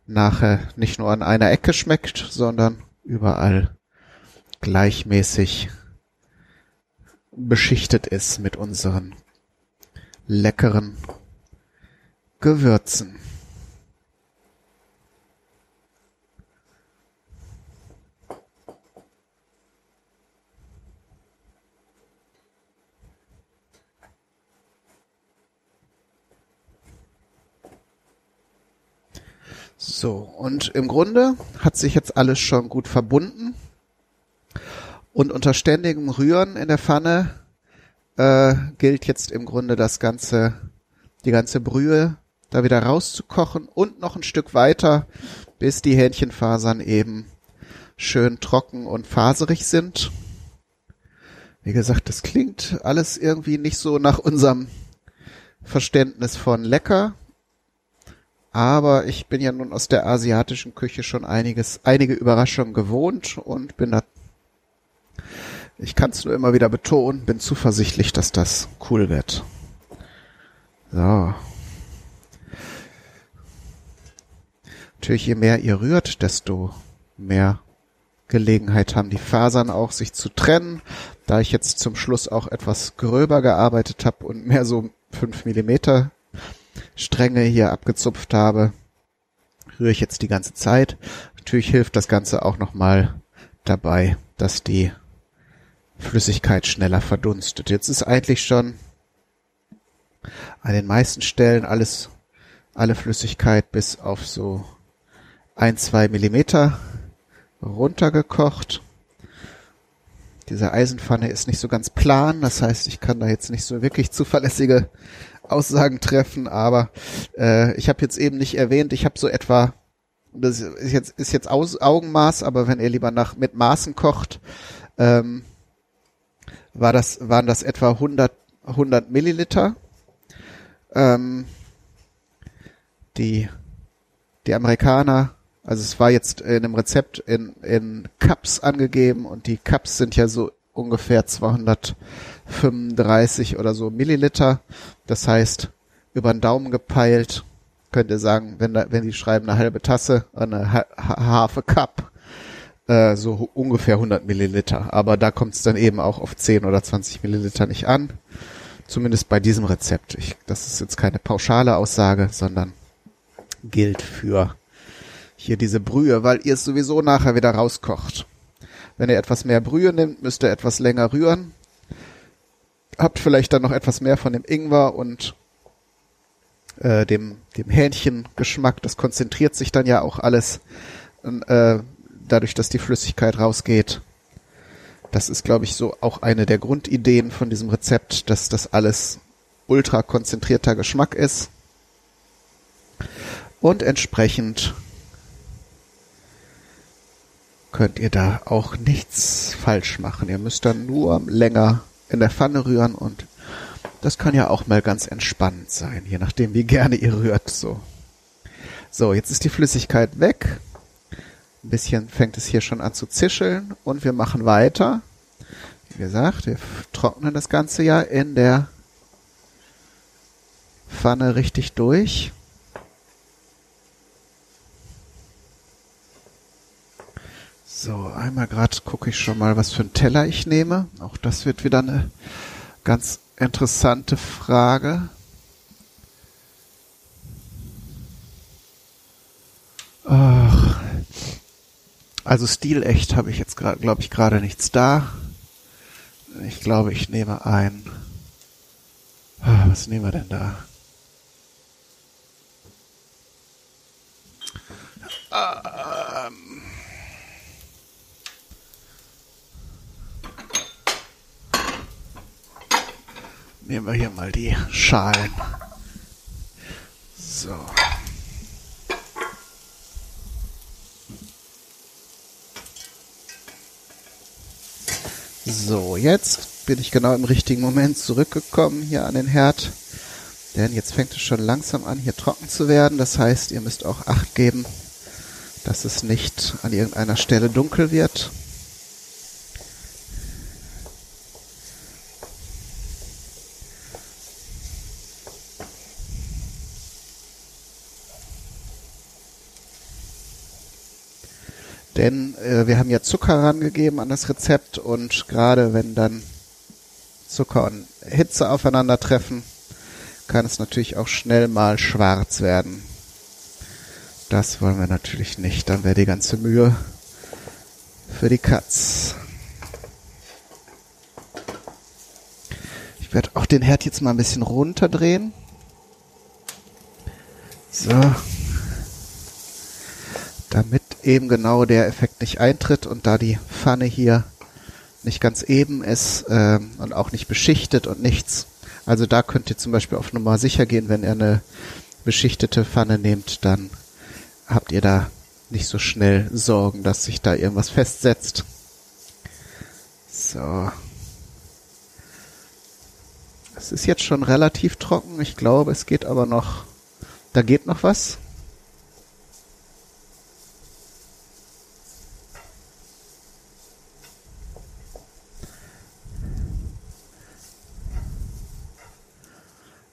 nachher nicht nur an einer Ecke schmeckt, sondern überall gleichmäßig beschichtet ist mit unseren leckeren Gewürzen. So, und im Grunde hat sich jetzt alles schon gut verbunden. Und unter ständigem Rühren in der Pfanne äh, gilt jetzt im Grunde das ganze, die ganze Brühe da wieder rauszukochen und noch ein Stück weiter, bis die Hähnchenfasern eben schön trocken und faserig sind. Wie gesagt, das klingt alles irgendwie nicht so nach unserem Verständnis von lecker. Aber ich bin ja nun aus der asiatischen Küche schon einiges, einige Überraschungen gewohnt und bin da ich kann es nur immer wieder betonen, bin zuversichtlich, dass das cool wird. So. Natürlich, je mehr ihr rührt, desto mehr Gelegenheit haben die Fasern auch, sich zu trennen. Da ich jetzt zum Schluss auch etwas gröber gearbeitet habe und mehr so fünf Millimeter Stränge hier abgezupft habe, rühre ich jetzt die ganze Zeit. Natürlich hilft das Ganze auch nochmal dabei, dass die Flüssigkeit schneller verdunstet. Jetzt ist eigentlich schon an den meisten Stellen alles, alle Flüssigkeit bis auf so ein, zwei Millimeter runtergekocht. Diese Eisenpfanne ist nicht so ganz plan, das heißt, ich kann da jetzt nicht so wirklich zuverlässige Aussagen treffen, aber äh, ich habe jetzt eben nicht erwähnt, ich habe so etwa, das ist jetzt, ist jetzt Aus, Augenmaß, aber wenn ihr lieber nach mit Maßen kocht, ähm, war das, waren das etwa 100, 100 Milliliter. Ähm, die, die Amerikaner also es war jetzt in einem Rezept in, in Cups angegeben und die Cups sind ja so ungefähr 235 oder so Milliliter. Das heißt, über den Daumen gepeilt könnt ihr sagen, wenn da, wenn die schreiben eine halbe Tasse, eine ha Half Cup, äh, so ungefähr 100 Milliliter. Aber da kommt es dann eben auch auf 10 oder 20 Milliliter nicht an. Zumindest bei diesem Rezept. Ich, das ist jetzt keine pauschale Aussage, sondern gilt für hier diese Brühe, weil ihr es sowieso nachher wieder rauskocht. Wenn ihr etwas mehr Brühe nimmt, müsst ihr etwas länger rühren. Habt vielleicht dann noch etwas mehr von dem Ingwer und äh, dem, dem Hähnchengeschmack. Das konzentriert sich dann ja auch alles äh, dadurch, dass die Flüssigkeit rausgeht. Das ist, glaube ich, so auch eine der Grundideen von diesem Rezept, dass das alles ultra konzentrierter Geschmack ist. Und entsprechend könnt ihr da auch nichts falsch machen. Ihr müsst dann nur länger in der Pfanne rühren und das kann ja auch mal ganz entspannend sein, je nachdem wie gerne ihr rührt, so. So, jetzt ist die Flüssigkeit weg. Ein bisschen fängt es hier schon an zu zischeln und wir machen weiter. Wie gesagt, wir trocknen das Ganze ja in der Pfanne richtig durch. So, einmal gerade gucke ich schon mal, was für einen Teller ich nehme. Auch das wird wieder eine ganz interessante Frage. Ach, also stilecht habe ich jetzt gerade, glaube ich, gerade nichts da. Ich glaube, ich nehme ein. Ah, was nehmen wir denn da? Ähm, Nehmen wir hier mal die Schalen. So. So, jetzt bin ich genau im richtigen Moment zurückgekommen hier an den Herd. Denn jetzt fängt es schon langsam an, hier trocken zu werden. Das heißt, ihr müsst auch Acht geben, dass es nicht an irgendeiner Stelle dunkel wird. Denn äh, wir haben ja Zucker rangegeben an das Rezept und gerade wenn dann Zucker und Hitze aufeinandertreffen, kann es natürlich auch schnell mal schwarz werden. Das wollen wir natürlich nicht. Dann wäre die ganze Mühe für die Katz. Ich werde auch den Herd jetzt mal ein bisschen runterdrehen. So. Damit eben genau der Effekt nicht eintritt und da die Pfanne hier nicht ganz eben ist ähm, und auch nicht beschichtet und nichts. Also da könnt ihr zum Beispiel auf Nummer sicher gehen, wenn ihr eine beschichtete Pfanne nehmt, dann habt ihr da nicht so schnell Sorgen, dass sich da irgendwas festsetzt. So. Es ist jetzt schon relativ trocken. Ich glaube, es geht aber noch, da geht noch was.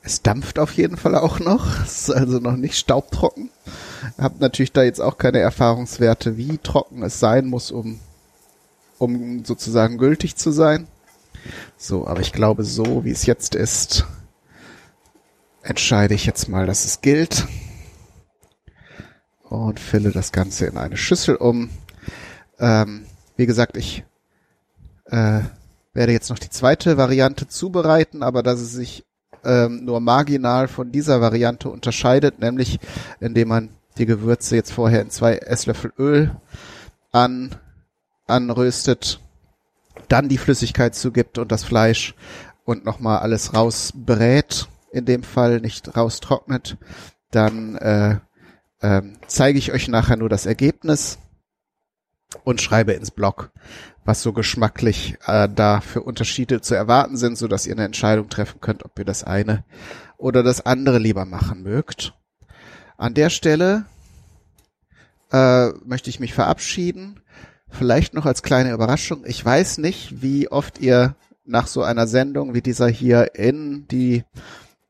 Es dampft auf jeden Fall auch noch. Es ist also noch nicht staubtrocken. Hab natürlich da jetzt auch keine Erfahrungswerte, wie trocken es sein muss, um, um sozusagen gültig zu sein. So, aber ich glaube, so wie es jetzt ist, entscheide ich jetzt mal, dass es gilt. Und fülle das Ganze in eine Schüssel um. Ähm, wie gesagt, ich äh, werde jetzt noch die zweite Variante zubereiten, aber dass es sich ähm, nur marginal von dieser Variante unterscheidet, nämlich indem man die Gewürze jetzt vorher in zwei Esslöffel Öl an, anröstet, dann die Flüssigkeit zugibt und das Fleisch und nochmal alles rausbrät, in dem Fall nicht raustrocknet, dann äh, äh, zeige ich euch nachher nur das Ergebnis und schreibe ins Blog, was so geschmacklich äh, da für Unterschiede zu erwarten sind, so dass ihr eine Entscheidung treffen könnt, ob ihr das eine oder das andere lieber machen mögt. An der Stelle äh, möchte ich mich verabschieden. Vielleicht noch als kleine Überraschung. Ich weiß nicht, wie oft ihr nach so einer Sendung wie dieser hier in die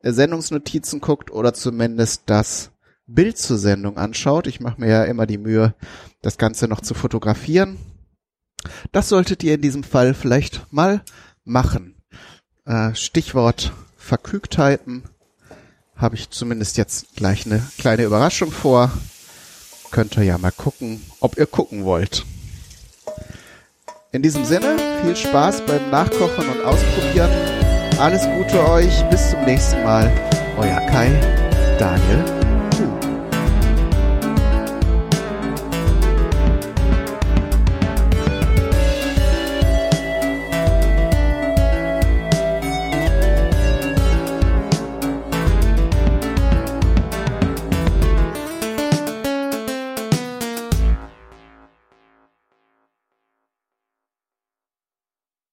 Sendungsnotizen guckt oder zumindest das Bild zur Sendung anschaut. Ich mache mir ja immer die Mühe, das Ganze noch zu fotografieren. Das solltet ihr in diesem Fall vielleicht mal machen. Äh, Stichwort Verkügtheiten habe ich zumindest jetzt gleich eine kleine Überraschung vor. Könnt ihr ja mal gucken, ob ihr gucken wollt. In diesem Sinne, viel Spaß beim Nachkochen und Ausprobieren. Alles Gute euch, bis zum nächsten Mal. Euer Kai, Daniel